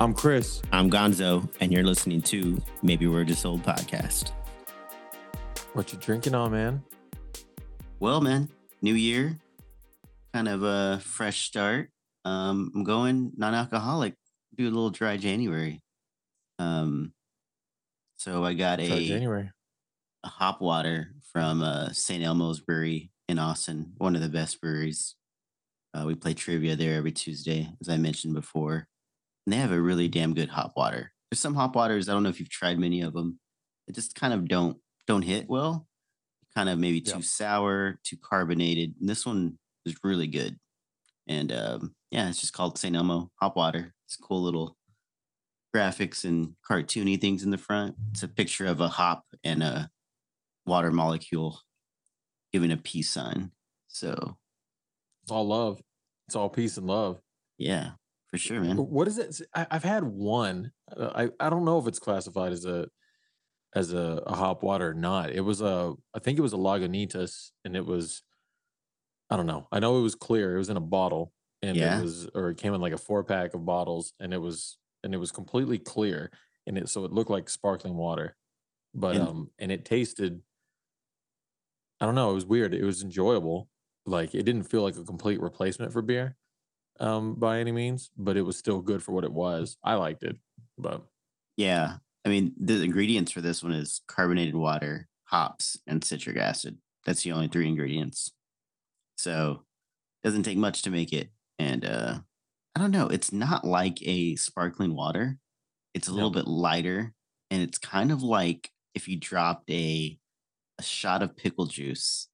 I'm Chris. I'm Gonzo, and you're listening to Maybe We're Just Old podcast. What you drinking on, man? Well, man, new year, kind of a fresh start. Um, I'm going non-alcoholic, do a little dry January. Um, so I got Dry a, January. a hop water from uh, St. Elmo's Brewery in Austin, one of the best breweries. Uh, we play trivia there every Tuesday, as I mentioned before. And they have a really damn good hop water. There's some hop waters, I don't know if you've tried many of them. It just kind of don't don't hit well. Kind of maybe too Yeah. sour, too carbonated. And this one is really good. And um, yeah, it's just called St. Elmo hop water. It's cool little graphics and cartoony things in the front. It's a picture of a hop and a water molecule giving a peace sign. So It's all love. It's all peace and love. yeah, for sure, man. What is it? I, I've had one. uh, I I don't know if it's classified as a as a, a hop water or not. It was a I think it was a Lagunitas, and it was I don't know. I know it was clear. It was in a bottle, and Yeah. it was or it came in like a four pack of bottles, and it was and it was completely clear, and it so it looked like sparkling water, but And- um and it tasted. I don't know. It was weird. It was enjoyable. Like it didn't feel like a complete replacement for beer, um, by any means, but it was still good for what it was. I liked it, but Yeah. I mean, the ingredients for this one is carbonated water, hops, and citric acid. That's the only three ingredients. So it doesn't take much to make it. And uh I don't know, it's not like a sparkling water. It's a little Yep. bit lighter and it's kind of like if you dropped a a shot of pickle juice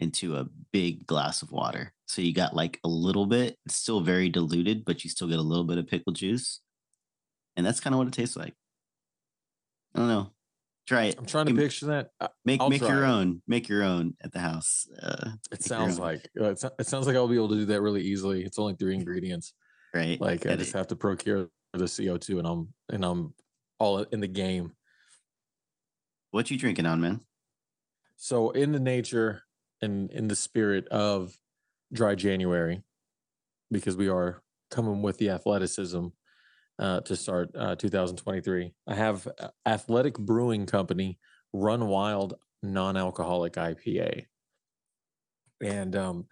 into a big glass of water. So you got like a little bit, it's still very diluted, but you still get a little bit of pickle juice. And that's kind of what it tastes like. I don't know. Try it. I'm trying to You m- picture that. Make I'll make your it. own. Make your own at the house. Uh, It sounds like uh, it, it sounds like I'll be able to do that really easily. It's only three ingredients. right. Like I just have to procure the CO2, and I'm and I'm all in the game. What you drinking on, man? So in the nature and in the spirit of dry January, because we are coming with the athleticism uh, to start uh, 2023, I have Athletic Brewing Company Run Wild non-alcoholic IPA, and um,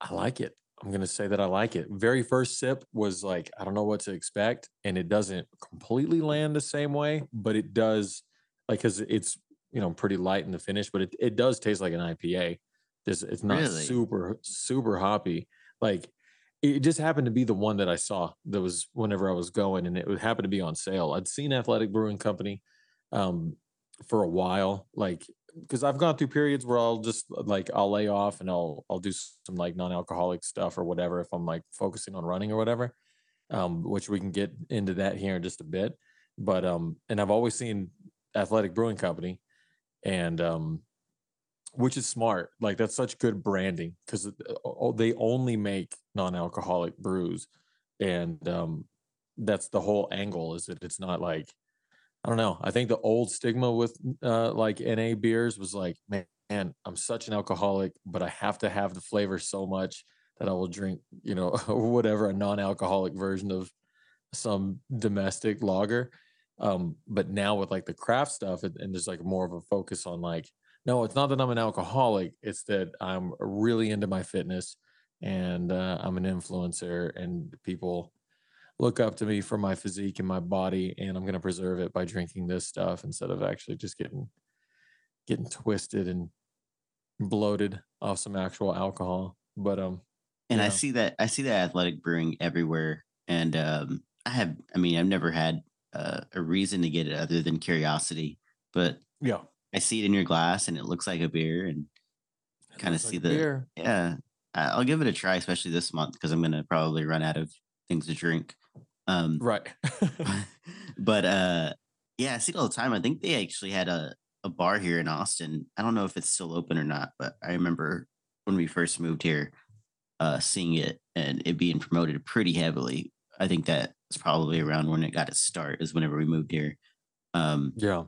I like it. I'm gonna say that I like it. Very first sip was like I don't know what to expect, and it doesn't completely land the same way, but it does like because it's you know pretty light in the finish, but it, it does taste like an IPA. This it's not Really? super super hoppy. Like it just happened to be the one that I saw that was whenever I was going, and it would happen to be on sale. I'd seen Athletic Brewing Company um, for a while, like because I've gone through periods where I'll just like I'll lay off and I'll I'll do some like non-alcoholic stuff or whatever if I'm like focusing on running or whatever. Um, which we can get into that here in just a bit. But um, and I've always seen Athletic Brewing Company, and um, which is smart. Like that's such good branding because they only make non-alcoholic brews, and um, that's the whole angle. Is that it's not like I don't know. I think the old stigma with uh, like NA beers was like, man, man, I'm such an alcoholic, but I have to have the flavor so much that I will drink, you know, whatever a non-alcoholic version of some domestic lager. Um, but now with like the craft stuff, and, and there's like more of a focus on like, no, it's not that I'm an alcoholic; it's that I'm really into my fitness and uh, I'm an influencer, and people look up to me for my physique and my body and i'm going to preserve it by drinking this stuff instead of actually just getting getting twisted and bloated off some actual alcohol but um And I see that I see that athletic brewing everywhere. And um, I have, I mean, I've never had uh, a reason to get it other than curiosity, but yeah I see it in your glass and it looks like a beer. And Kinda see like the- beer. yeah, I'll give it a try, especially this month because I'm going to probably run out of things to drink. Um, right but uh yeah, I see it all the time. I think they actually had a, a bar here in Austin. I don't know if it's still open or not, but I remember when we first moved here, uh seeing it and it being promoted pretty heavily. I think that was probably around when it got its start, is whenever we moved here. Um yeah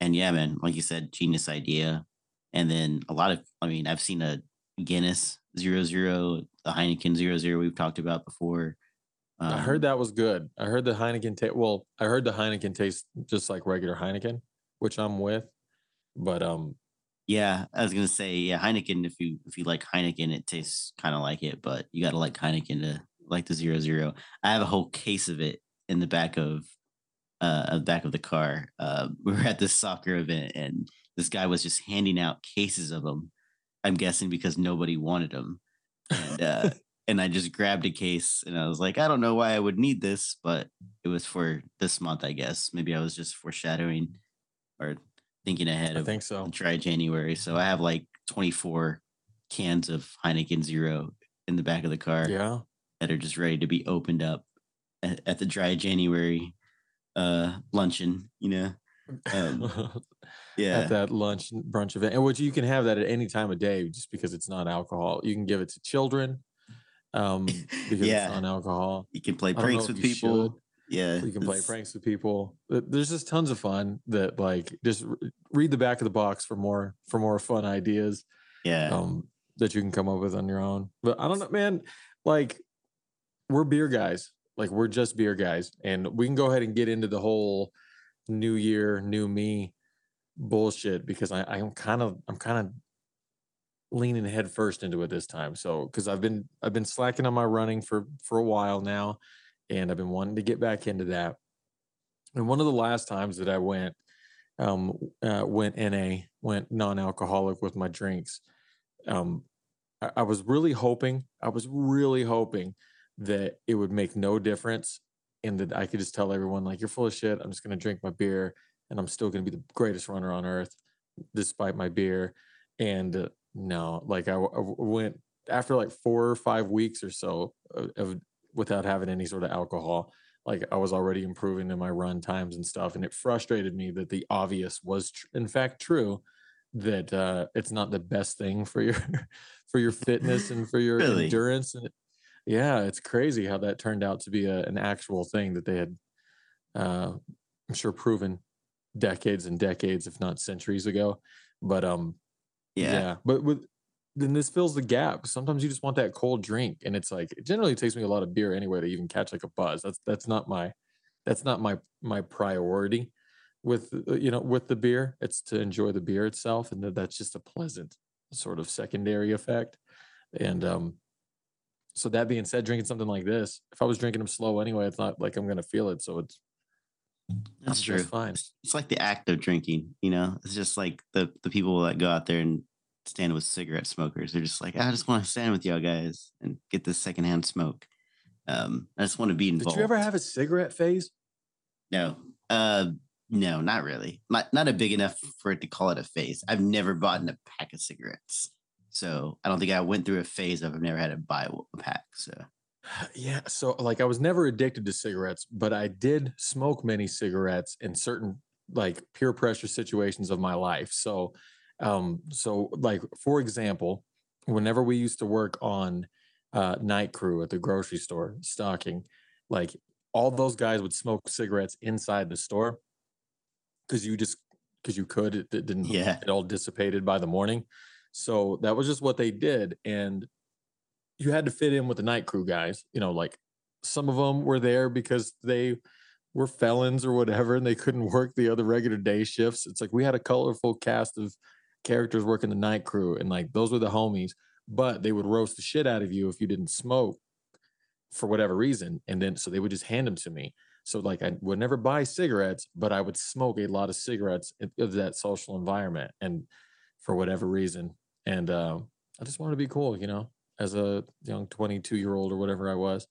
and yeah, man, like you said, genius idea. And then a lot of I mean, I've seen a Guinness zero zero, the Heineken zero zero we've talked about before. I heard Um, that was good. I heard the Heineken taste. Well, I heard the Heineken tastes just like regular Heineken, which I'm with. But um, yeah, I was gonna say, yeah, Heineken. If you if you like Heineken, it tastes kind of like it, but you gotta like Heineken to like the zero zero. I have a whole case of it in the back of uh of the back of the car. Uh, we were at this soccer event, and this guy was just handing out cases of them. I'm guessing because nobody wanted them, and uh, and I just grabbed a case, and I was like, I don't know why I would need this, but it was for this month, I guess. Maybe I was just foreshadowing or thinking ahead I of think so. dry January. So I have like 24 cans of Heineken Zero in the back of the car Yeah. that are just ready to be opened up at, at the dry January uh luncheon, you know. Um, Yeah. At that lunch brunch event, and which you can have that at any time of day, just because it's not alcohol. You can give it to children, um, because it's yeah. non-alcohol. You can play pranks with you should. people. Yeah. You can play pranks with people. There's just tons of fun that like just read the back of the box for more for more fun ideas Yeah. um that you can come up with on your own. But I don't know, man. Like we're beer guys. Like we're just beer guys, and we can go ahead and get into the whole new year, new me bullshit because I I'm kind of I'm kind of leaning head first into it this time. So because I've been I've been slacking on my running for for a while now, and I've been wanting to get back into that. And one of the last times that I went um uh, went NA went non-alcoholic with my drinks. Um, I, I was really hoping I was really hoping that it would make no difference and that I could just tell everyone like you're full of shit. I'm just gonna drink my beer and I'm still gonna be the greatest runner on earth despite my beer. And uh, no, like I went after like four or five weeks or so of, of without having any sort of alcohol. Like I was already improving in my run times and stuff, and it frustrated me that the obvious was tr- in fact true that uh, it's not the best thing for your for your fitness and for your Really? endurance. And yeah, it's crazy how that turned out to be a, an actual thing that they had, uh, I'm sure, proven decades and decades, if not centuries ago. But um, yeah. yeah. But with then this fills the gap. Sometimes you just want that cold drink, and it's like it generally takes me a lot of beer anyway to even catch like a buzz. That's that's not my that's not my my priority with uh, you know with the beer. It's to enjoy the beer itself, and that that's just a pleasant sort of secondary effect. And um, so that being said, drinking something like this, if I was drinking them slow anyway, it's not like I'm gonna feel it. So it's That's true. fine. It's like the act of drinking, you know? It's just like the the people that go out there and stand with cigarette smokers. They're just like, I just want to stand with y'all guys and get this secondhand smoke. Um, I just want to be involved. Did you ever have a cigarette phase? No. Uh no, not really. Not not a big enough for it to call it a phase. I've never bought in a pack of cigarettes. So I don't think I went through a phase of I've never had to buy a pack. So Yeah, so like I was never addicted to cigarettes, but I did smoke many cigarettes in certain like peer pressure situations of my life. So um so like for example, whenever we used to work on uh night crew at the grocery store stocking, like all those guys would smoke cigarettes inside the store because you just because you could it, it didn't Yeah. it all dissipated by the morning. So that was just what they did and you had to fit in with the night crew guys. You know, like some of them were there because they were felons or whatever, and they couldn't work the other regular day shifts. It's like we had a colorful cast of characters working the night crew, and like those were the homies. But they would roast the shit out of you if you didn't smoke for whatever reason, and then so they would just hand them to me. So like I would never buy cigarettes, but I would smoke a lot of cigarettes of that social environment, and for whatever reason, and um, I just wanted to be cool, you know as a young 22 year old or whatever I was.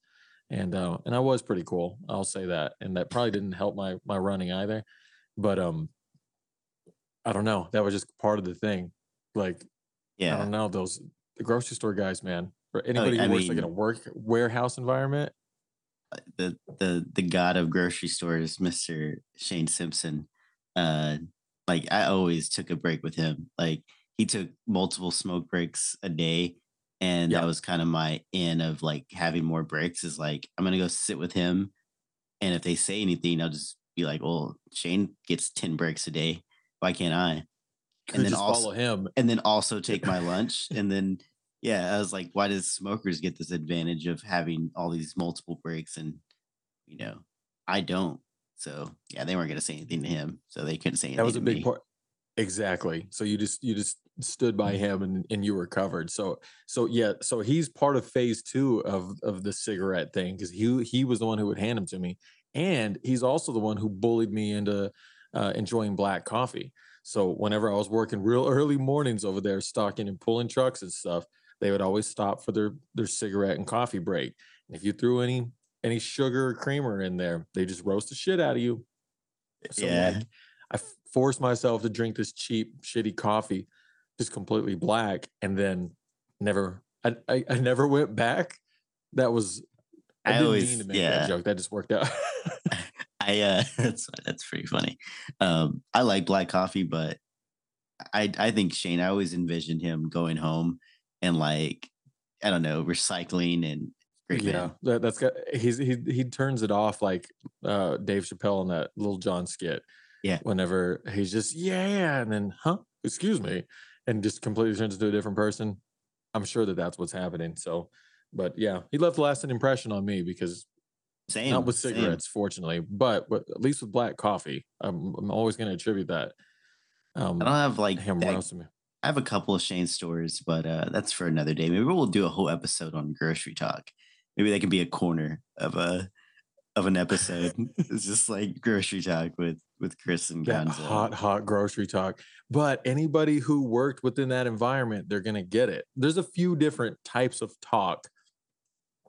And uh, and I was pretty cool, I'll say that. And that probably didn't help my my running either. But um I don't know. That was just part of the thing. Like, yeah, I don't know, those the grocery store guys, man. For anybody I who works like in a work warehouse environment, the the the god of grocery stores, Mr. Shane Simpson. Uh like I always took a break with him. Like he took multiple smoke breaks a day. And Yeah. that was kind of my end of like having more breaks is like I'm gonna go sit with him. And if they say anything, I'll just be like, Well, Shane gets 10 breaks a day. Why can't I? could then just also- follow him. and then also take my lunch and then yeah, I was like, why does smokers get this advantage of having all these multiple breaks and you know, I don't. So yeah, they weren't gonna say anything to him, so they couldn't say anything. That was a big part. Exactly. So you just you just stood by him and and you were covered. So so yeah, so he's part of phase 2 of of the cigarette thing cuz he he was the one who would hand them to me and he's also the one who bullied me into uh, enjoying black coffee. So whenever I was working real early mornings over there stocking and pulling trucks and stuff, they would always stop for their their cigarette and coffee break. And if you threw any any sugar or creamer in there, they just roast the shit out of you. So Yeah. like I f- forced myself to drink this cheap, shitty coffee, just completely black, and then never I, I, I never went back. That was I I didn't mean always to make that yeah. joke. That just worked out. I uh that's that's pretty funny. Um I like black coffee, but I I think Shane, I always envisioned him going home and like I don't know, recycling and yeah, that, that's got he's he he turns it off like uh Dave Chappelle in that Lil Jon skit. Yeah. Whenever he's just yeah, and then huh, excuse me, and just completely turns into a different person. I'm sure that that's what's happening. So, but yeah, he left a lasting impression on me because Not Same, with same. cigarettes, fortunately, but but at least with black coffee, I'm I'm always going to attribute that. Um, I don't have like him that. I have a couple of Shane stories, but uh that's for another day. Maybe we'll do a whole episode on grocery talk. Maybe that can be a corner of a of an episode. it's just like grocery talk with with Chris and That Gonzo. hot, hot grocery talk. But anybody who worked within that environment, they're going to get it. There's a few different types of talk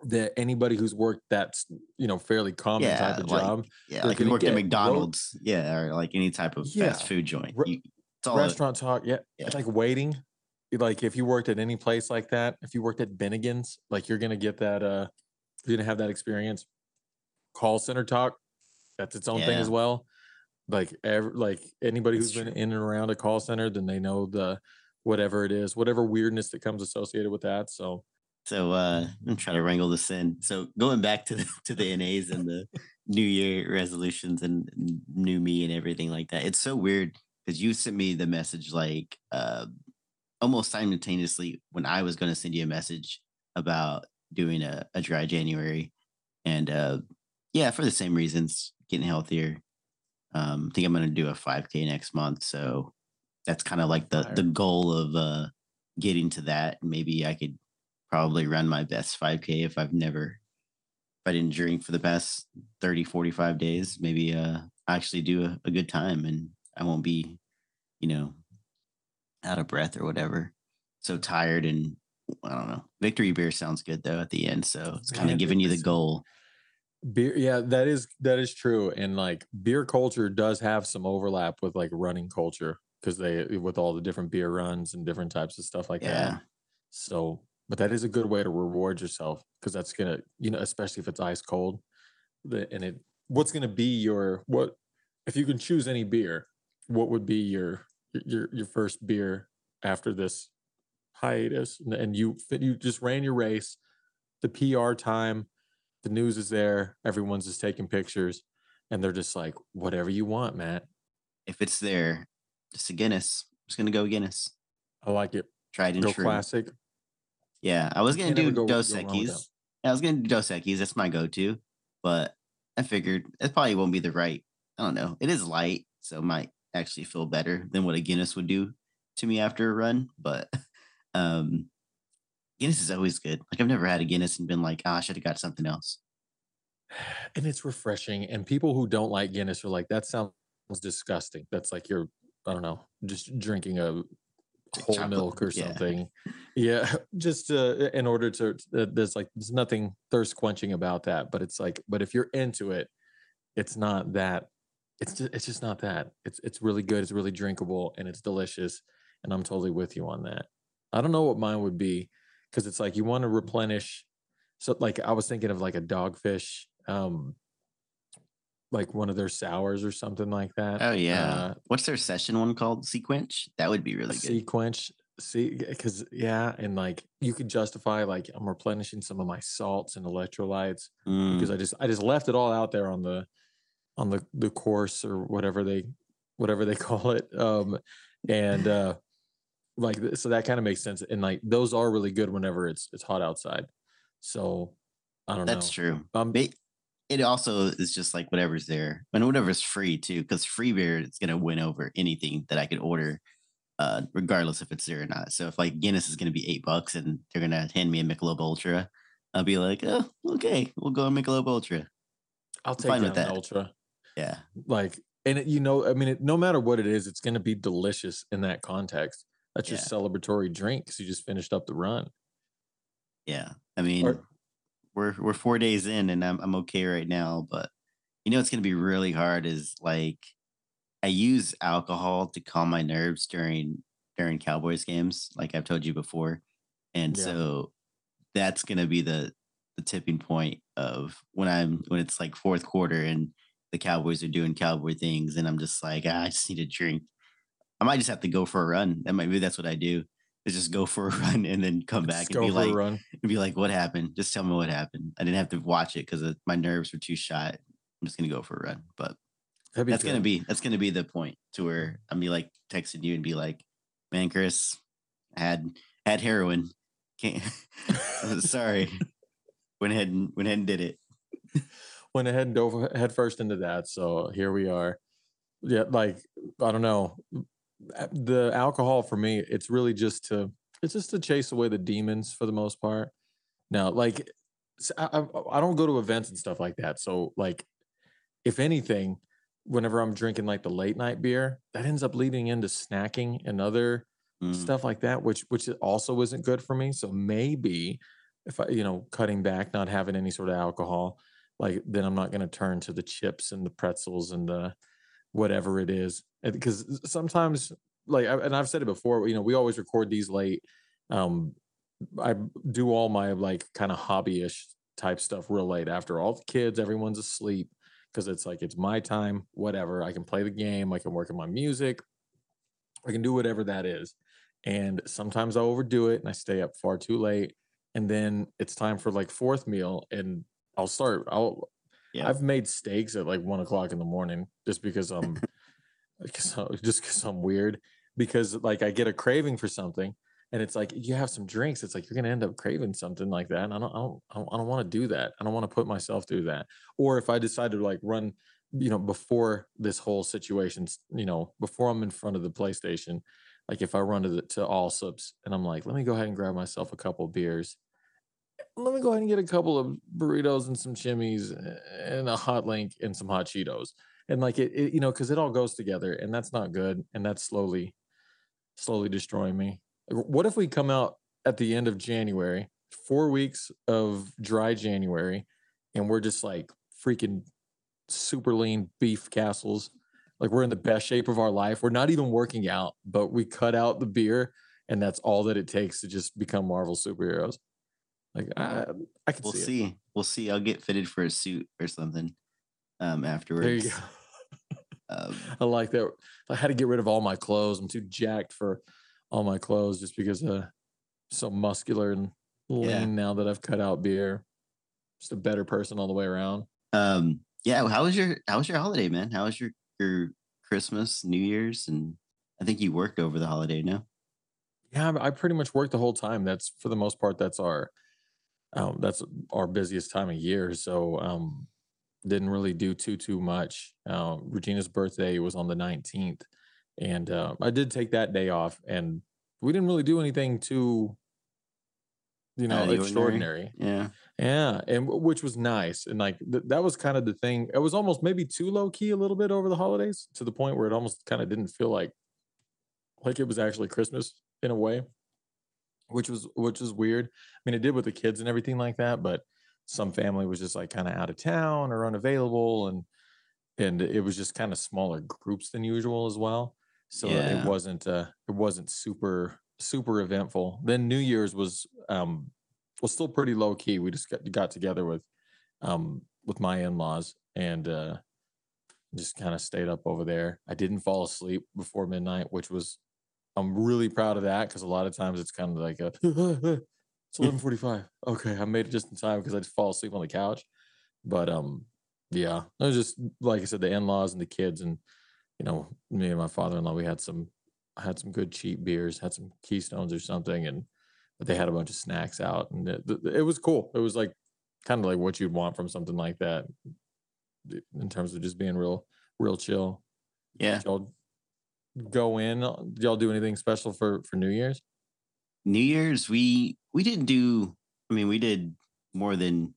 that anybody who's worked that's you know fairly common type of like job, yeah, like you worked at McDonald's, yeah, or like any type of yeah, fast food joint. You, it's all a, restaurant talk. Yeah, yeah, it's like waiting. Like if you worked at any place like that, if you worked at Bennigan's, like you're gonna get that. uh You're gonna have that experience. Call center talk. That's its own thing as well. Like ever, like anybody that's who's been in and around a call center, then they know the whatever it is, whatever weirdness that comes associated with that. So So uh I'm trying to wrangle this in. So going back to the to the NAs and the New Year resolutions and new me and everything like that. It's so weird because you sent me the message like uh almost simultaneously when I was gonna send you a message about doing a, a dry January. And uh yeah, for the same reasons, getting healthier. Um I think I'm gonna do a 5k next month. So that's kind of like the the goal of uh getting to that. Maybe I could probably run my best 5k if I've never if I didn't drink for the past 30 45 days maybe uh I actually do a, a good time and I won't be you know out of breath or whatever so tired and I don't know victory beer sounds good though at the end so it's kind of giving you the goal beer. Yeah, that is that is true. And like beer culture does have some overlap with like running culture because they with all the different beer runs and different types of stuff like that. So, but that is a good way to reward yourself because that's gonna, you know, especially if it's ice cold. The and it, what's gonna be your what if you can choose any beer? What would be your your your first beer after this hiatus? And, and you you just ran your race, the PR time, the news is there, everyone's just taking pictures, and they're just like, whatever you want, Matt. if it's there just a Guinness I'm just gonna go Guinness I like it. tried and Go true classic. yeah I was gonna do go Dos go wrong with that. Equis I was gonna do Dos Equis that's my go-to but I figured it probably won't be the right. I don't know. It is light, so it might actually feel better than what a Guinness would do to me after a run. But um Guinness is always good. Like I've never had a Guinness and been like, ah, I should have got something else. and it's refreshing. And people who don't like Guinness are like, that sounds disgusting. That's like you're, I don't know, just drinking a whole chocolate. milk or Yeah. something. Yeah, just uh, in order to, uh, there's like, there's nothing thirst quenching about that. But it's like, but if you're into it, it's not that. It's just, it's just not that. It's it's really good. It's really drinkable and it's delicious. And I'm totally with you on that. I don't know what mine would be because it's like you want to replenish. So like I was thinking of like a dogfish. Um, like one of their sours or something like that. Oh yeah. Uh, What's their session one called? SeaQuench. That would be really good. SeaQuench. see, because yeah, and like you could justify like I'm replenishing some of my salts and electrolytes because Mm, I just I just left it all out there on the on the the course or whatever they whatever they call it. Um, and uh, like so that kind of makes sense. And like those are really good whenever it's it's hot outside. So I don't know That's true. Um, it also is just like whatever's there and whatever's free too, because free beer is gonna win over anything that I could order, uh, regardless if it's there or not. So if like Guinness is gonna be eight bucks and they're gonna hand me a Michelob Ultra, I'll be like, oh, okay, we'll go a Michelob Ultra. I'll take fine that, with that. ultra. Yeah, Like, and it, you know, I mean, it, no matter what it is, it's going to be delicious in that context. That's your celebratory drink because you just finished up the run. yeah. I mean, we're we're four days in and I'm I'm okay right now, but you know it's gonna be really hard is like I use alcohol to calm my nerves during during Cowboys games, like I've told you before. And Yeah. so that's gonna be the the tipping point of when I'm when it's like fourth quarter and the Cowboys are doing cowboy things and I'm just like, ah, I just need a drink. I might just have to go for a run. That might maybe that's what I do. Is just go for a run and then come back and be for like, a run. and be like, what happened? Just tell me what happened. I didn't have to watch it because uh, my nerves were too shot. I'm just gonna go for a run. But be that's gonna be that's gonna be the point to where I'm be like texting you and be like, man, Chris, I had had heroin. Can't sorry. Went ahead and went ahead and did it. went ahead and dove head first into that. So here we are. Yeah, like I don't know. The alcohol for me, it's really just to it's just to chase away the demons for the most part. Now, like I don't go to events and stuff like that. So like if anything, whenever I'm drinking like the late night beer, that ends up leading into snacking and other Mm, stuff like that, which which also isn't good for me. So maybe if I, you know, cutting back, not having any sort of alcohol, like then I'm not going to turn to the chips and the pretzels and the whatever it is. Because sometimes, like, and I've said it before, you know, we always record these late. Um, I do all my like kind of hobbyish type stuff real late after all the kids, everyone's asleep because it's like it's my time, whatever. I can play the game, I can work on my music, I can do whatever that is. And sometimes I overdo it and I stay up far too late. And then it's time for like fourth meal and I'll start. I'll yeah. I've made steaks at like one o'clock in the morning just because I'm I- just because I'm weird. Because like I get a craving for something and it's like you have some drinks, it's like you're gonna end up craving something like that. And I don't I don't I don't, don't want to do that. I don't want to put myself through that. Or if I decide to like run, you know, before this whole situation, you know, before I'm in front of the PlayStation, like if I run to the to Allsup's and I'm like, let me go ahead and grab myself a couple beers. Let me go ahead and get a couple of burritos and some chimneys and a hot link and some hot Cheetos. And like it, it you know, because it all goes together and that's not good. And that's slowly, slowly destroying me. What if we come out at the end of January, four weeks of dry January, and we're just like freaking super lean beef castles? Like we're in the best shape of our life. We're not even working out, but we cut out the beer, and that's all that it takes to just become Marvel superheroes. Like I, I can We'll see, see. We'll see. I'll get fitted for a suit or something um afterwards. There you go. Um, I like that. I had to get rid of all my clothes. I'm too jacked for all my clothes just because uh so muscular and lean Yeah. now that I've cut out beer. Just a better person all the way around. um yeah, how was your how was your holiday, man? How was your your Christmas, New Year's, and I think you worked over the holiday, no? Yeah, I I pretty much work the whole time. That's for the most part. That's our um, that's our busiest time of year. So um, didn't really do too too much. Um, Regina's birthday was on the nineteenth, and uh, I did take that day off, and we didn't really do anything too, you know, ordinary? extraordinary. Yeah. Yeah, and which was nice, and like th- that was kind of the thing. It was almost maybe too low key a little bit over the holidays to the point where it almost kind of didn't feel like like it was actually Christmas in a way, which was which was weird. I mean, it did with the kids and everything like that, but some family was just like kind of out of town or unavailable, and and it was just kind of smaller groups than usual as well. So Yeah. it wasn't uh it wasn't super super eventful. Then New Year's was um was still pretty low key. We just got, got together with um with my in-laws and uh just kind of stayed up over there. I didn't fall asleep before midnight, which was I'm really proud of that because a lot of times it's kind of like a it's 11:45. Okay, I made it just in time because I just fall asleep on the couch. But um yeah, it was just like I said, the in-laws and the kids and you know, me and my father-in-law, we had some had some good cheap beers, had some Keystones or something, and but they had a bunch of snacks out, and it, it was cool. It was like kind of like what you'd want from something like that, in terms of just being real, real chill. Yeah. Y'all go in. Did y'all do anything special for for New Year's? New Year's, we we didn't do. I mean, we did more than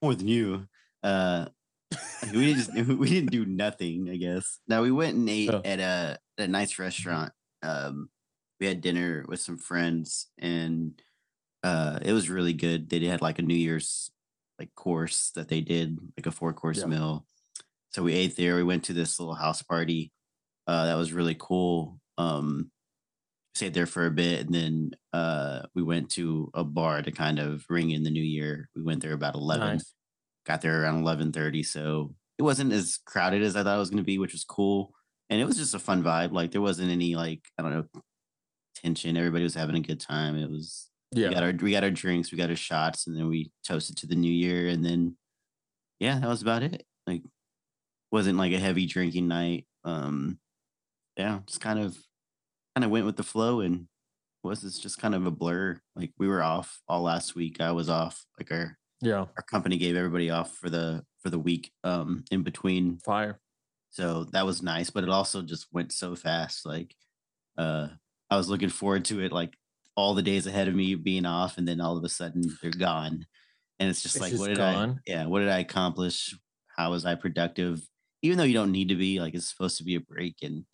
more than you. Uh, we just we didn't do nothing. I guess. Now we went and ate Oh. at a at a nice restaurant. Um, we had dinner with some friends, and uh, it was really good. They had like a New Year's like course that they did, like a four course Yeah. meal. So we ate there. We went to this little house party. Uh, that was really cool. Um, stayed there for a bit, and then uh, we went to a bar to kind of ring in the new year. We went there about eleven. Nice. Got there around eleven thirty, so it wasn't as crowded as I thought it was going to be, which was cool. And it was just a fun vibe. Like there wasn't any like I don't know tension. Everybody was having a good time. It was Yeah. we got our we got our drinks, we got our shots, and then we toasted to the new year. And then yeah, that was about it. Like wasn't like a heavy drinking night. Um yeah, just kind of kind of went with the flow and was this just kind of a blur. Like we were off all last week. I was off. Like our Yeah. our company gave everybody off for the for the week um in between Fire. so that was nice but it also just went so fast like uh i was looking forward to it like all the days ahead of me being off and then all of a sudden they're gone and it's just It's like just what did gone. i yeah what did i accomplish how was i productive even though you don't need to be like it's supposed to be a break and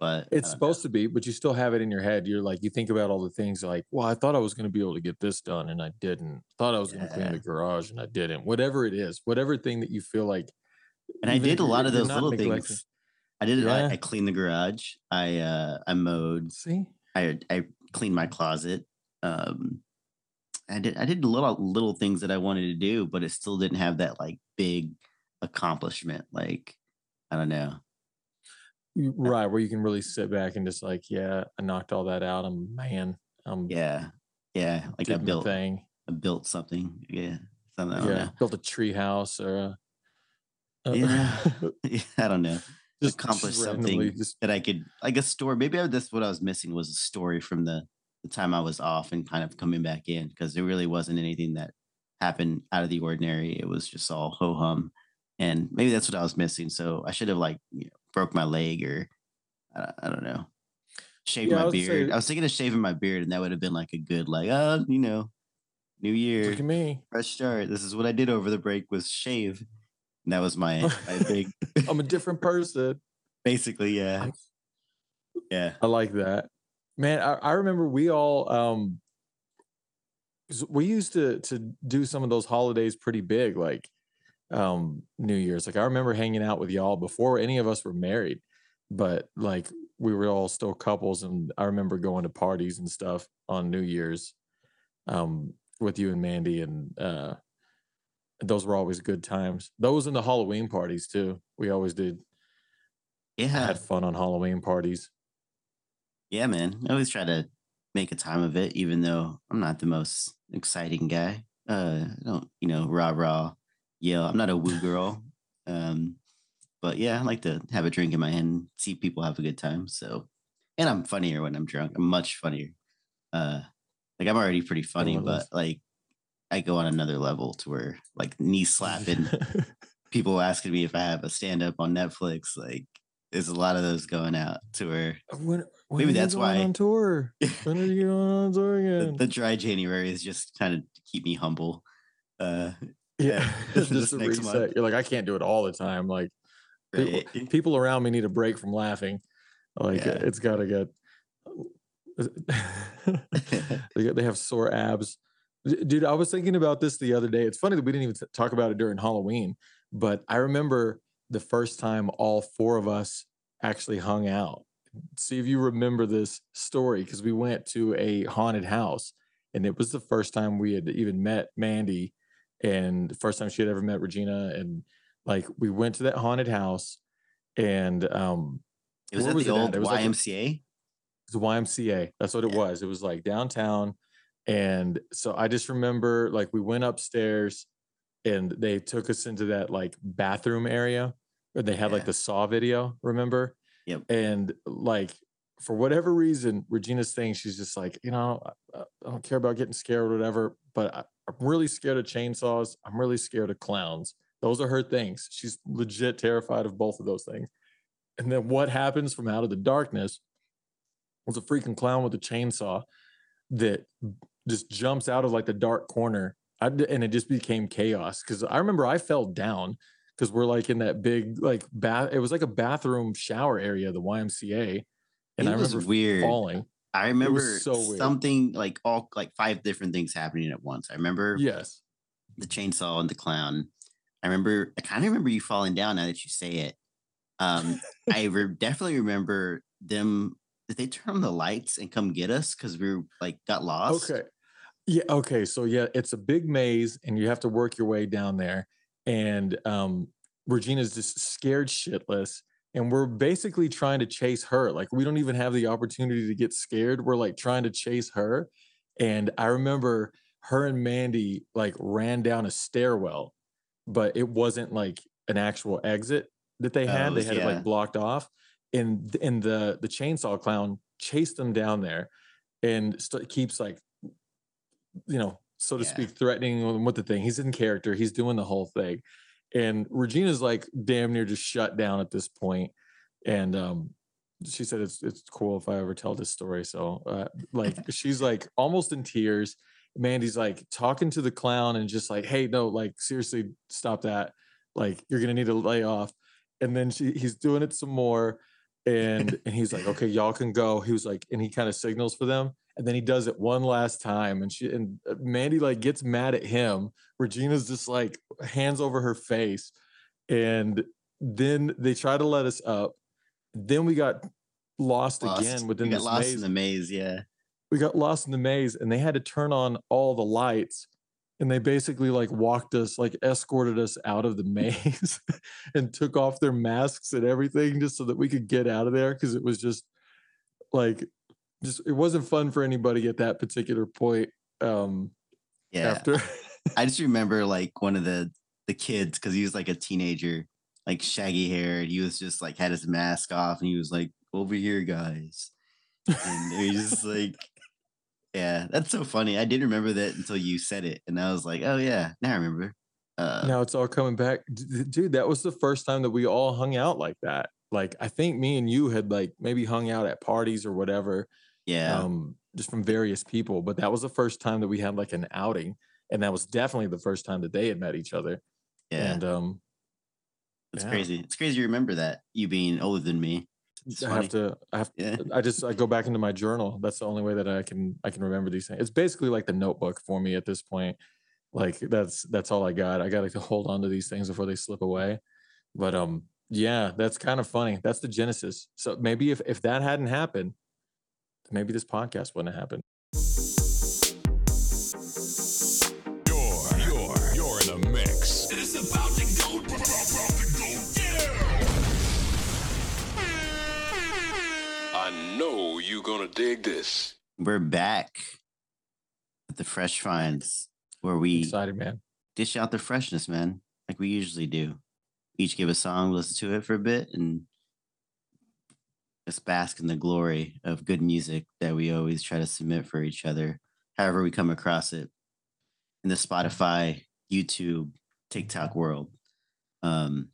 but It's uh, supposed to be, but you still have it in your head. You're like, you think about all the things like, well, I thought I was going to be able to get this done and I didn't. Thought I was going to clean the garage and I didn't. Whatever it is, whatever thing that you feel like. and i did a lot of those little neglecting- things i did I, Yeah. I cleaned the garage i uh i mowed See, I I cleaned my closet. Um, I did I did a little little things that I wanted to do, but it still didn't have that like big accomplishment. Like I don't know. You- uh, right where you can really sit back and just like, yeah, I knocked all that out. I'm a man. I'm Yeah, yeah. Like I built thing. I built something. Yeah, something. Yeah, built a tree house or a. a- Yeah. know. I don't know. just accomplish just something Just that I could like a story. Maybe that's what I was missing was a story from the the time I was off and kind of coming back in because there really wasn't anything that happened out of the ordinary. It was just all ho hum, and maybe that's what I was missing. So I should have like you know, broke my leg or I, I don't know, shaved Yeah, my would beard. say- I was thinking of shaving my beard, and that would have been like a good like uh you know, New Year, look at me. fresh start. This is what I did over the break was shave. And that was my my big I'm a different person. basically yeah yeah I like that. Man, I, I remember we all um we used to to do some of those holidays pretty big, like um New Year's. Like I remember hanging out with y'all before any of us were married, but like we were all still couples and I remember going to parties and stuff on New Year's um with you and Mandy and uh those were always good times. Those and the Halloween parties too. We always did yeah had fun on Halloween parties. Yeah, man. I always try to make a time of it, even though I'm not the most exciting guy. Uh, I don't, you know, rah rah, yell. I'm not a woo girl. Um, but yeah, I like to have a drink in my hand, see people have a good time. So, and I'm funnier when I'm drunk. I'm much funnier. Uh, like I'm already pretty funny, but like I go on another level to where like knee slapping, people asking me if I have a stand up on Netflix. Like, there's a lot of those going out to where When, when Maybe that's why- on tour. When are you going on tour the, again? the dry January is just kind of keep me humble. Uh, yeah, Just just next reset. month. You're like, I can't do it all the time. Like people, people around me need a break from laughing. Like Yeah. it's got to get. they get- they have sore abs. Dude, I was thinking about this the other day. It's funny that we didn't even talk about it during Halloween, but I remember the first time all four of us actually hung out. See if you remember this story because we went to a haunted house and it was the first time we had even met Mandy and the first time she had ever met Regina. And like we went to that haunted house and um it was at was the it at? old It was like a- YMCA. the YMCA. That's what it Yeah. was. It was like downtown. And so I just remember like we went upstairs and they took us into that like bathroom area where they had like the Saw video, remember? Yep. And like for whatever reason, Regina's thing, she's just like, you know, I, I don't care about getting scared or whatever, but I, I'm really scared of chainsaws. I'm really scared of clowns. Those are her things. She's legit terrified of both of those things. And then what happens from out of the darkness was a freaking clown with a chainsaw that just jumps out of like the dark corner. I, and it just became chaos because I remember I fell down because we're like in that big like bath. It was like a bathroom shower area, the YMCA, and It I was remember weird. falling. I remember so weird. something like all like five different things happening at once. I remember Yes, the chainsaw and the clown. I remember, I kind of remember you falling down now that you say it. Um, I re- definitely remember them. Did they turn on the lights and come get us because we were like got lost? Okay. Yeah. Okay. So yeah, it's a big maze, and you have to work your way down there. And um, Regina's just scared shitless, and we're basically trying to chase her. Like we don't even have the opportunity to get scared. We're like trying to chase her. And I remember her and Mandy like ran down a stairwell, but it wasn't like an actual exit that they had. Oh, they had it like blocked off. And and the the chainsaw clown chased them down there and st- keeps like you know so to Yeah. speak threatening them with the thing he's in character he's doing the whole thing and regina's like damn near just shut down at this point. And um she said it's it's cool if i ever tell this story. So uh, like she's like almost in tears. Mandy's like talking to the clown and just like hey no like seriously stop that. Like you're gonna need to lay off. And then she he's doing it some more and and he's like okay y'all can go he was like and he kind of signals for them and then he does it one last time and she and uh, mandy like gets mad at him regina's just like hands over her face and then they try to let us up then we got lost, Lost. again within we got this lost maze in the maze. Yeah. we got lost in the maze and they had to turn on all the lights and they basically like walked us like escorted us out of the maze and took off their masks and everything just so that we could get out of there because it was just like just it wasn't fun for anybody at that particular point um Yeah. after I just remember like one of the the kids because he was like a teenager, like shaggy hair, and he was just like had his mask off, and he was like, "Over here, guys," and he was just like, "Yeah, that's so funny." I didn't remember that until you said it, and I was like, "Oh yeah, now I remember." Uh, now it's all coming back D- dude that was the first time that we all hung out like that like i think me and you had like maybe hung out at parties or whatever yeah, um, just from various people. But that was the first time that we had like an outing, and that was definitely the first time that they had met each other. yeah, And um, it's yeah. crazy. It's crazy. to remember that you being older than me. It's I funny. have to, I have, Yeah, I just, I go back into my journal. That's the only way that I can, I can remember these things. It's basically like the notebook for me at this point. Like that's, that's all I got. I got to hold on to these things before they slip away. But um, yeah, that's kind of funny. That's the genesis. So maybe if if that hadn't happened, maybe this podcast wouldn't have happened. You're, you're, you're in a mix. It's about to know you gonna dig this. we're back at the Fresh Finds, where we Excited, man. dish out the freshness, man, like we usually do. Each give a song, listen to it for a bit, and just bask in the glory of good music that we always try to submit for each other, however we come across it in the Spotify, YouTube, TikTok world. Um,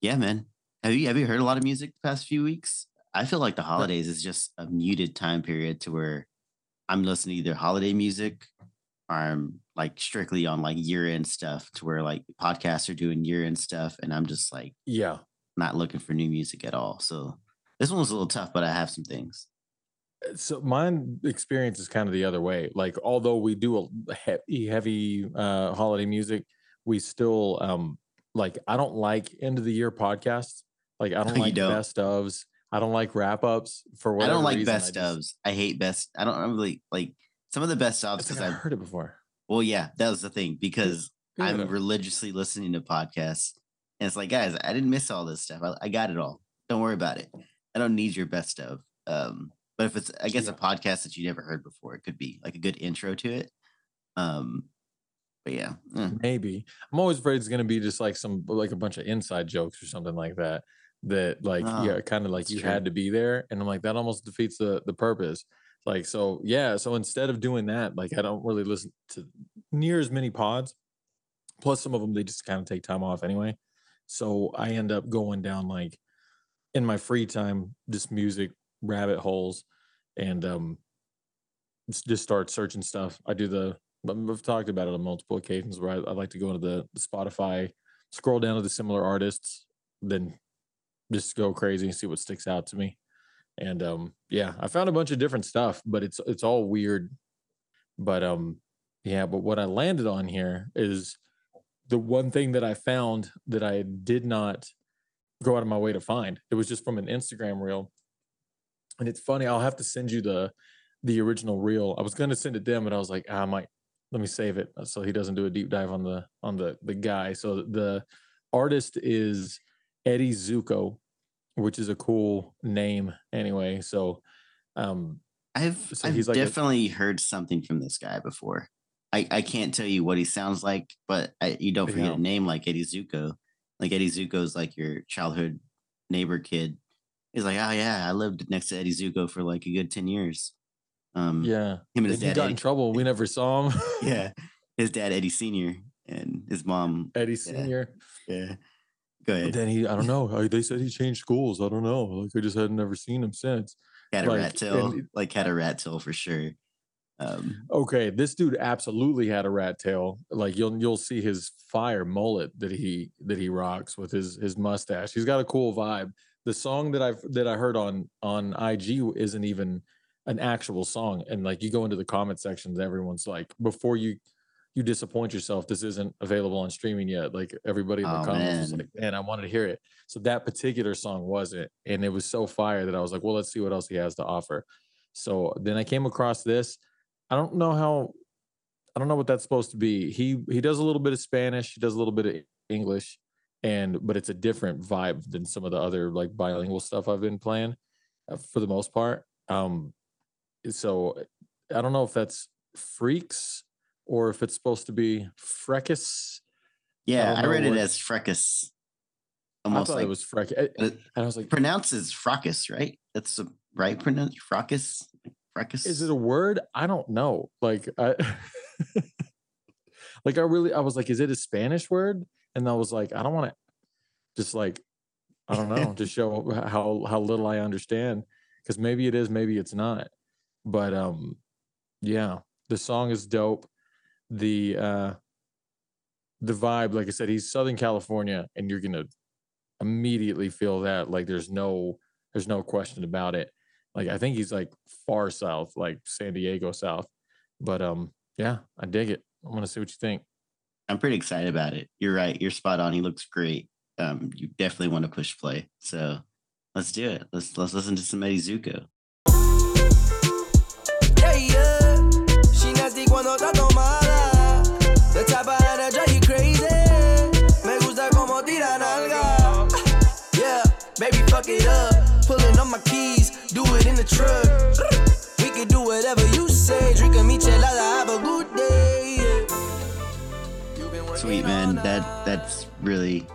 yeah, man. Have you have you heard a lot of music the past few weeks? I feel like the holidays is just a muted time period to where I'm listening to either holiday music or I'm like strictly on like year end stuff to where like podcasts are doing year end stuff and I'm just like Yeah. not looking for new music at all. So this one was a little tough, but I have some things. so mine experience is kind of the other way like although we do a heavy heavy uh holiday music we still um like i don't like end of the year podcasts like i don't like don't? best ofs i don't like wrap ups for whatever. I don't like reason, I best just- ofs. I hate best. I don't really like some of the best ofs like because I've heard it before well, yeah, that was the thing because I'm religiously listening to podcasts. And it's like, guys, I didn't miss all this stuff. I, I got it all. Don't worry about it. I don't need your best of. Um, but if it's, I guess, a podcast that you never heard before, it could be like a good intro to it. Um, but yeah, eh. maybe i'm always afraid it's going to be just like some like a bunch of inside jokes or something like that that like Oh, yeah, kind of like you true. had to be there. And I'm like, that almost defeats the the purpose. Like, so yeah, so instead of doing that, like I don't really listen to near as many pods. Plus, some of them they just kind of take time off anyway. So I end up going down like in my free time, just music rabbit holes, and um, just start searching stuff. I do the I've talked about it on multiple occasions where I, I like to go into the, the Spotify, scroll down to the similar artists, then just go crazy and see what sticks out to me. And um, yeah, I found a bunch of different stuff, but it's it's all weird. But um, yeah, but what I landed on here is the one thing that I found that I did not go out of my way to find. It was just from an Instagram reel. And it's funny, I'll have to send you the the original reel. I was gonna send it them, but I was like, "Ah, I might let me save it so he doesn't do a deep dive on the on the the guy. So the artist is Eddie Zuko, which is a cool name anyway. So um I've So I've like a- definitely heard something from this guy before. I, I can't tell you what he sounds like, but I, you don't forget Yeah. a name like Eddie Zuko. Like Eddie Zuko's like your childhood neighbor kid. He's like, oh yeah, I lived next to Eddie Zuko for like a good ten years. Um, yeah. him and And his he dad. got in trouble. We never saw him. yeah, his dad Eddie Senior and his mom. Eddie Yeah. Senior. Yeah, go ahead. Then he, I don't know. uh, They said he changed schools. I don't know. Like I just had never seen him since. Had a like, rat tail, and- like had a rat tail for sure. Um, Okay, this dude absolutely had a rat tail. Like you'll you'll see his fire mullet that he that he rocks with his his mustache. He's got a cool vibe. The song that I've that I heard on on IG isn't even an actual song. And like you go into the comment sections, everyone's like, before you you disappoint yourself, this isn't available on streaming yet. Like everybody in the Oh, comments man. like, man, I wanted to hear it. So that particular song wasn't, and it was so fire that I was like, well, let's see what else he has to offer. So then I came across this. I don't know how I don't know what that's supposed to be. He he does a little bit of Spanish, he does a little bit of English, and but it's a different vibe than some of the other like bilingual stuff I've been playing uh, for the most part. Um so I don't know if that's freaks or if it's supposed to be freckus. yeah, don't I, read it as. I Almost thought like it was freck. And I was like, pronounces fracas, right? That's the right pronounce fracas. Fracas. is it a word? I don't know. Like I like I really I was like, is it a Spanish word? And I was like, I don't want to just like I don't know, to show how how little I understand. Because maybe it is, maybe it's not. But um yeah, the song is dope. The uh the vibe, like I said, he's Southern California, and you're gonna immediately feel that. Like there's no there's no question about it. Like I think he's like far south, like San Diego south. But um, yeah, I dig it. I want to see what you think. I'm pretty excited about it. You're right. You're spot on. He looks great. Um, you definitely want to push play. So let's do it. Let's let's listen to some Eddie Zuko. Yeah, yeah. The truck. We can do whatever you say. Drink a michelada, have a good day. yeah. Sweet man. That that's really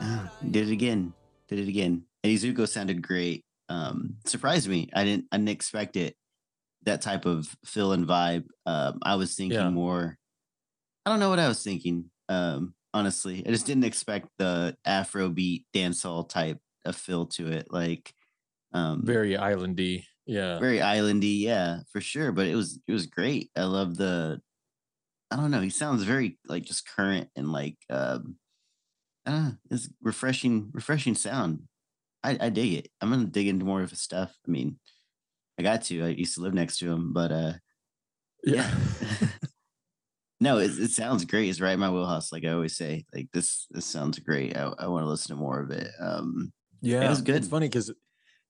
ah, did it again. Did it again. Eddie Zuko sounded great. Um, surprised me. I didn't I didn't expect it. That type of fill and vibe. Um, I was thinking Yeah. more. I don't know what I was thinking. Um, honestly, I just didn't expect the Afrobeat dancehall type of feel to it. Like, um, Very islandy. Yeah. very islandy, yeah, for sure. But it was it was great. I love the I don't know, he sounds very like just current and like um I don't know, it's refreshing, refreshing sound. I, I dig it. I'm gonna dig into more of his stuff. I mean, I got to. I used to live next to him, but uh yeah. no, it, it sounds great. It's right in my wheelhouse, like I always say. Like this this sounds great. I, I want to listen to more of it. Um Yeah, was good. It's funny because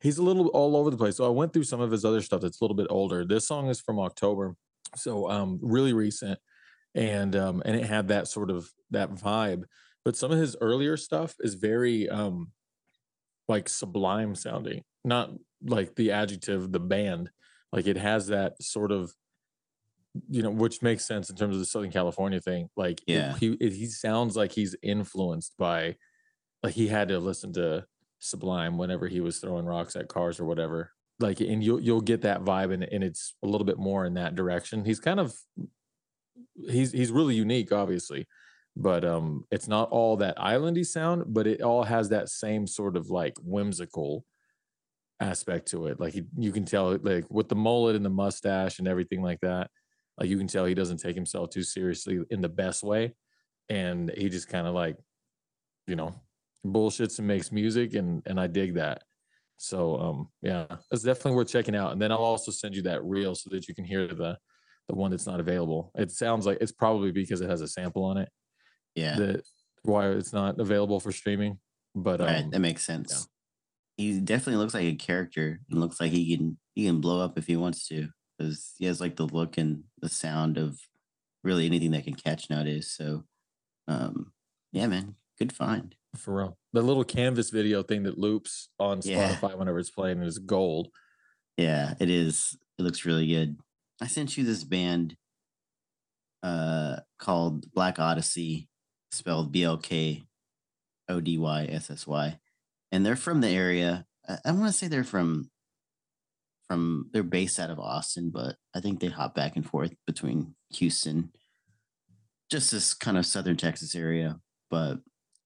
he's a little all over the place. So I went through some of his other stuff that's a little bit older. This song is from October, so um, really recent, and um, and it had that sort of that vibe. But some of his earlier stuff is very um, like sublime sounding, not like the adjective, the band. Like it has that sort of, you know, which makes sense in terms of the Southern California thing. Like Yeah. he he sounds like he's influenced by, like he had to listen to Sublime whenever he was throwing rocks at cars or whatever. Like, and you'll you'll get that vibe, and and it's a little bit more in that direction. He's kind of he's he's really unique, obviously, but um, it's not all that islandy sound, but it all has that same sort of like whimsical aspect to it. Like he, you can tell, like with the mullet and the mustache and everything like that. Like you can tell he doesn't take himself too seriously in the best way, and he just kind of like, you know, bullshits and makes music, and and I dig that. So um, yeah, it's definitely worth checking out. And then I'll also send you that reel so that you can hear the the one that's not available. It sounds like it's probably because it has a sample on it Yeah. that why it's not available for streaming. But right. um, That makes sense. He definitely looks like a character and looks like he can he can blow up if he wants to. Because he has like the look and the sound of really anything that can catch nowadays. So um yeah, man. Good find. for real, the little canvas video thing that loops on Yeah. Spotify whenever it's playing is gold. Yeah, it is. It looks really good. I sent you this band uh called Black Odyssey, spelled B L K O D Y S S Y. And they're from the area. I, I want to say they're from from they're based out of Austin, but I think they hop back and forth between Houston, just this kind of southern Texas area. But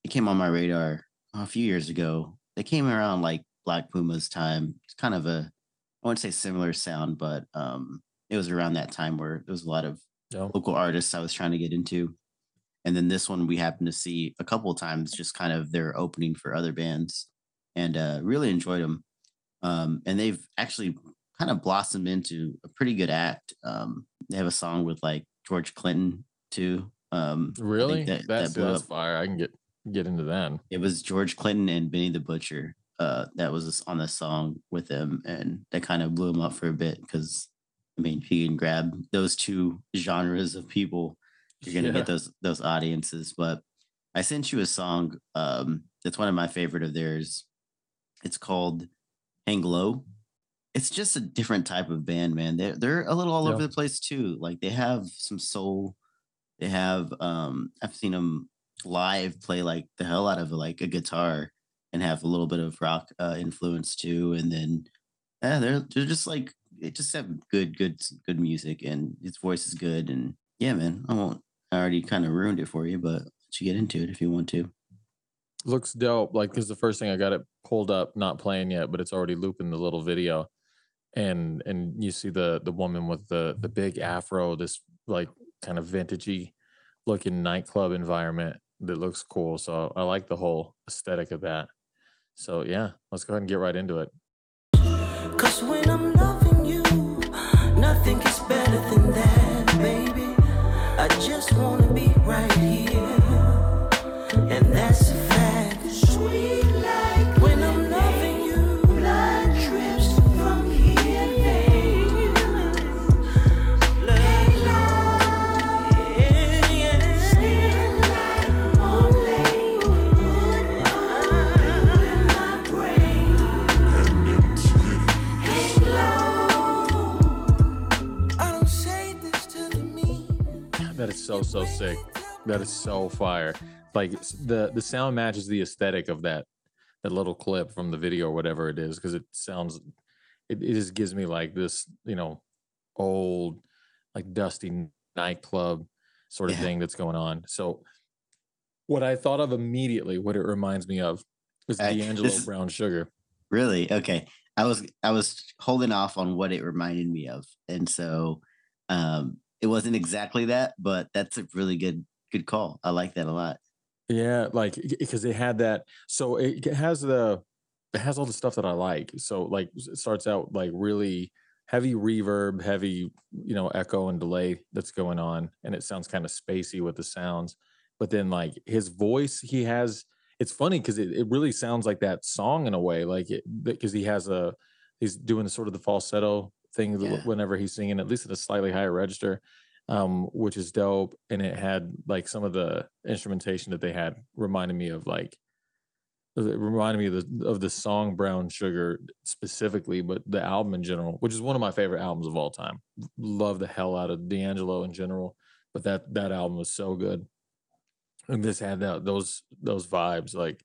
it came on my radar a few years ago. They came around like Black Pumas' time. It's kind of a I wouldn't say similar sound, but um, it was around that time where there was a lot of local artists I was trying to get into. And then this one we happened to see a couple of times, just kind of their opening for other bands, and uh, really enjoyed them. Um, and they've actually kind of blossomed into a pretty good act. Um, they have a song with like George Clinton too. Um, really, that, that's that that's fire. I can get get into that. It was George Clinton and Benny the Butcher uh, that was on the song with them, and that kind of blew him up for a bit because I mean, if you can grab those two genres of people, you're gonna Yeah. get those those audiences. But I sent you a song um, that's one of my favorite of theirs. It's called "Hang Low." It's just a different type of band, man. They're they're a little all Yeah. over the place too. Like they have some soul. They have um, I've seen them live play like the hell out of like a guitar and have a little bit of rock uh, influence too. And then yeah, they're they're just like they just have good good good music and his voice is good and yeah, man. I won't. I already kind of ruined it for you, but let you get into it if you want to. Looks dope. Like, cause the first thing I got it pulled up, not playing yet, but it's already looping the little video, and and you see the the woman with the the big afro, this like kind of vintagey looking nightclub environment that looks cool. So I like the whole aesthetic of that. So yeah, let's go ahead and get right into it. Cause when I'm loving you, nothing gets better than that, baby. I just wanna be right here. So so sick. That is so fire. Like the the sound matches the aesthetic of that that little clip from the video or whatever it is because it sounds it, it just gives me like this you know old like dusty nightclub sort of Yeah. thing that's going on. So what I thought of immediately, what it reminds me of, is I- D'Angelo this Brown Sugar. Really? Okay. I was I was holding off on what it reminded me of, and so um, it wasn't exactly that, but that's a really good good call. I like that a lot. Yeah, like because it had that. So it has the it has all the stuff that I like. So like it starts out like really heavy reverb, heavy you know echo and delay that's going on, and it sounds kind of spacey with the sounds. But then like his voice, he has. It's funny because it, it really sounds like that song in a way, like because he has a he's doing sort of the falsetto thing Yeah. whenever he's singing, at least at a slightly higher register um, which is dope. And it had like some of the instrumentation that they had reminded me of like it reminded me of the of the song Brown Sugar specifically, but the album in general, which is one of my favorite albums of all time. Love the hell out of D'Angelo in general, but that that album was so good. And this had that those those vibes like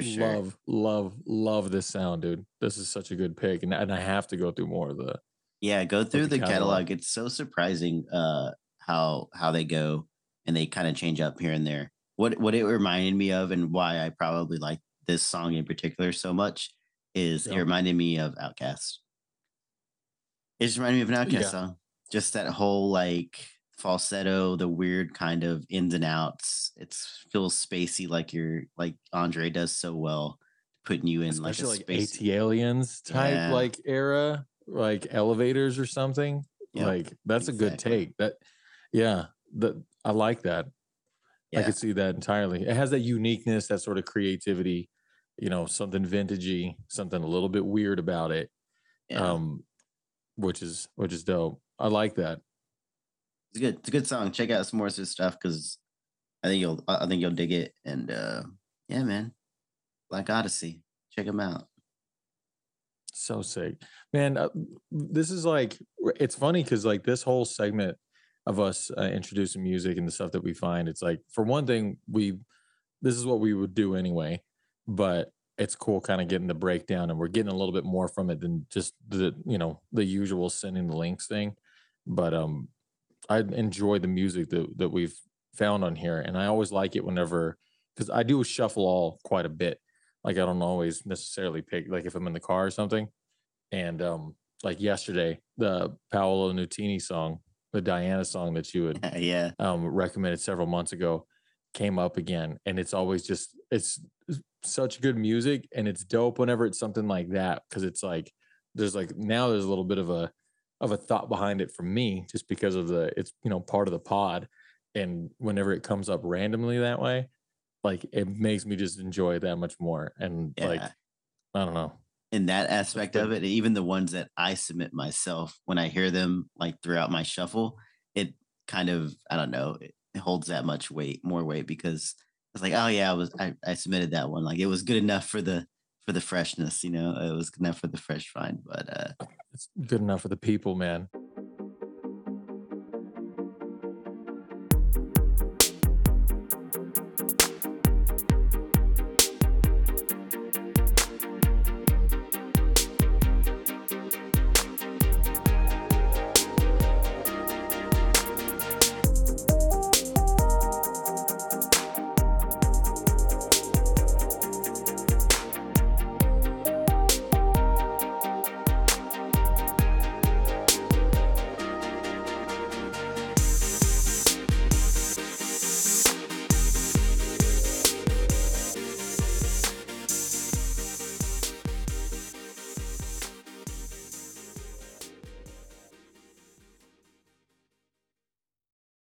sure. love, love, love this sound, dude. This is such a good pick, and, and I have to go through more of the. Yeah, go through the the catalog. catalog. It's so surprising uh how how they go and they kind of change up here and there. What what it reminded me of and why I probably like this song in particular so much is it reminded me of OutKast. It just reminded me of an OutKast Yeah. song. Just that whole like falsetto, the weird kind of ins and outs. It feels spacey like you're like Andre does so well, putting you in especially like like, a space. ATLiens type Yeah. like era, like elevators or something. Yep, like that's a good take. That, yeah, that I like that. I Yeah. could see that entirely. It has that uniqueness, that sort of creativity, you know, something vintagey, something a little bit weird about it. yeah. Um, which is which is dope. I like that. It's good. It's a good song. Check out some more of his stuff because I think you'll I think you'll dig it. And uh yeah, man. Black Odyssey. Check him out. So sick, man. Uh, this is like it's funny because like this whole segment of us uh, introducing music and the stuff that we find, it's like for one thing, we this is what we would do anyway, but it's cool kind of getting the breakdown and we're getting a little bit more from it than just the you know the usual sending the links thing. But um, I enjoy the music that that we've found on here, and I always like it whenever because I do shuffle all quite a bit. Like I don't always necessarily pick like if I'm in the car or something. And um, like yesterday, the Paolo Nutini song, the Diana song that you had yeah. um, recommended several months ago came up again and it's always just it's such good music and it's dope whenever it's something like that because it's like there's like now there's a little bit of a of a thought behind it for me just because of the it's you know part of the pod. And whenever it comes up randomly that way like it makes me just enjoy it that much more. And like i don't know. In that aspect of it, even the ones that I submit myself, when I hear them like throughout my shuffle, it kind of I don't know, it holds that much weight, more weight because it's like, oh yeah, I was I, I submitted that one. Like it was good enough for the for the freshness, you know, it was good enough for the fresh find. But uh it's good enough for the people man